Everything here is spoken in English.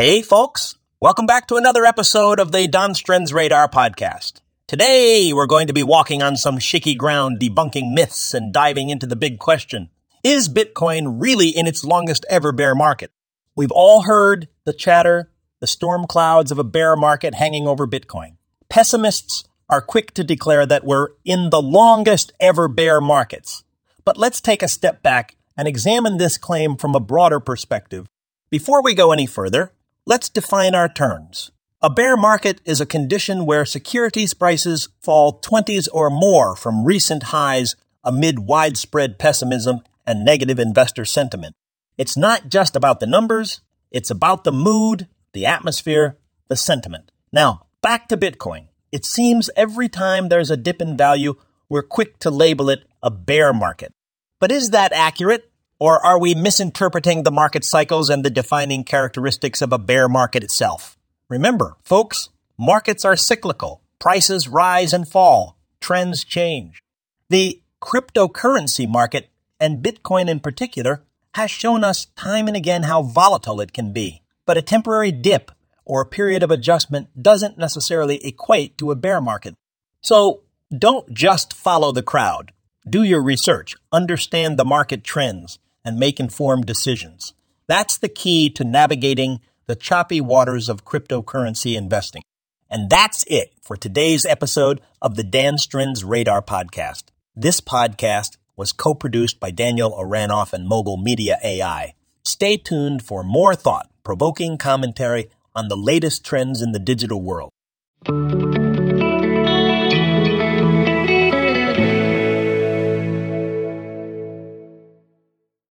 Hey, folks. Welcome back to another episode of the Don Strens Radar podcast. Today, we're going to be walking on some shaky ground, debunking myths and diving into the big question. Is Bitcoin really in its longest ever bear market? We've all heard the chatter, the storm clouds of a bear market hanging over Bitcoin. Pessimists are quick to declare that we're in the longest ever bear markets. But let's take a step back and examine this claim from a broader perspective. Before we go any further, let's define our terms. A bear market is a condition where securities prices fall 20s or more from recent highs amid widespread pessimism and negative investor sentiment. It's not just about the numbers, it's about the mood, the atmosphere, the sentiment. Now, back to Bitcoin. It seems every time there's a dip in value, we're quick to label it a bear market. But is that accurate? Or are we misinterpreting the market cycles and the defining characteristics of a bear market itself? Remember, folks, markets are cyclical. Prices rise and fall. Trends change. The cryptocurrency market, and Bitcoin in particular, has shown us time and again how volatile it can be. But a temporary dip or a period of adjustment doesn't necessarily equate to a bear market. So don't just follow the crowd. Do your research, understand the market trends, and make informed decisions. That's the key to navigating the choppy waters of cryptocurrency investing. And that's it for today's episode of the Dan Strens Radar Podcast. This podcast was co produced by Daniel Aranoff and Mogul Media AI. Stay tuned for more thought provoking commentary on the latest trends in the digital world.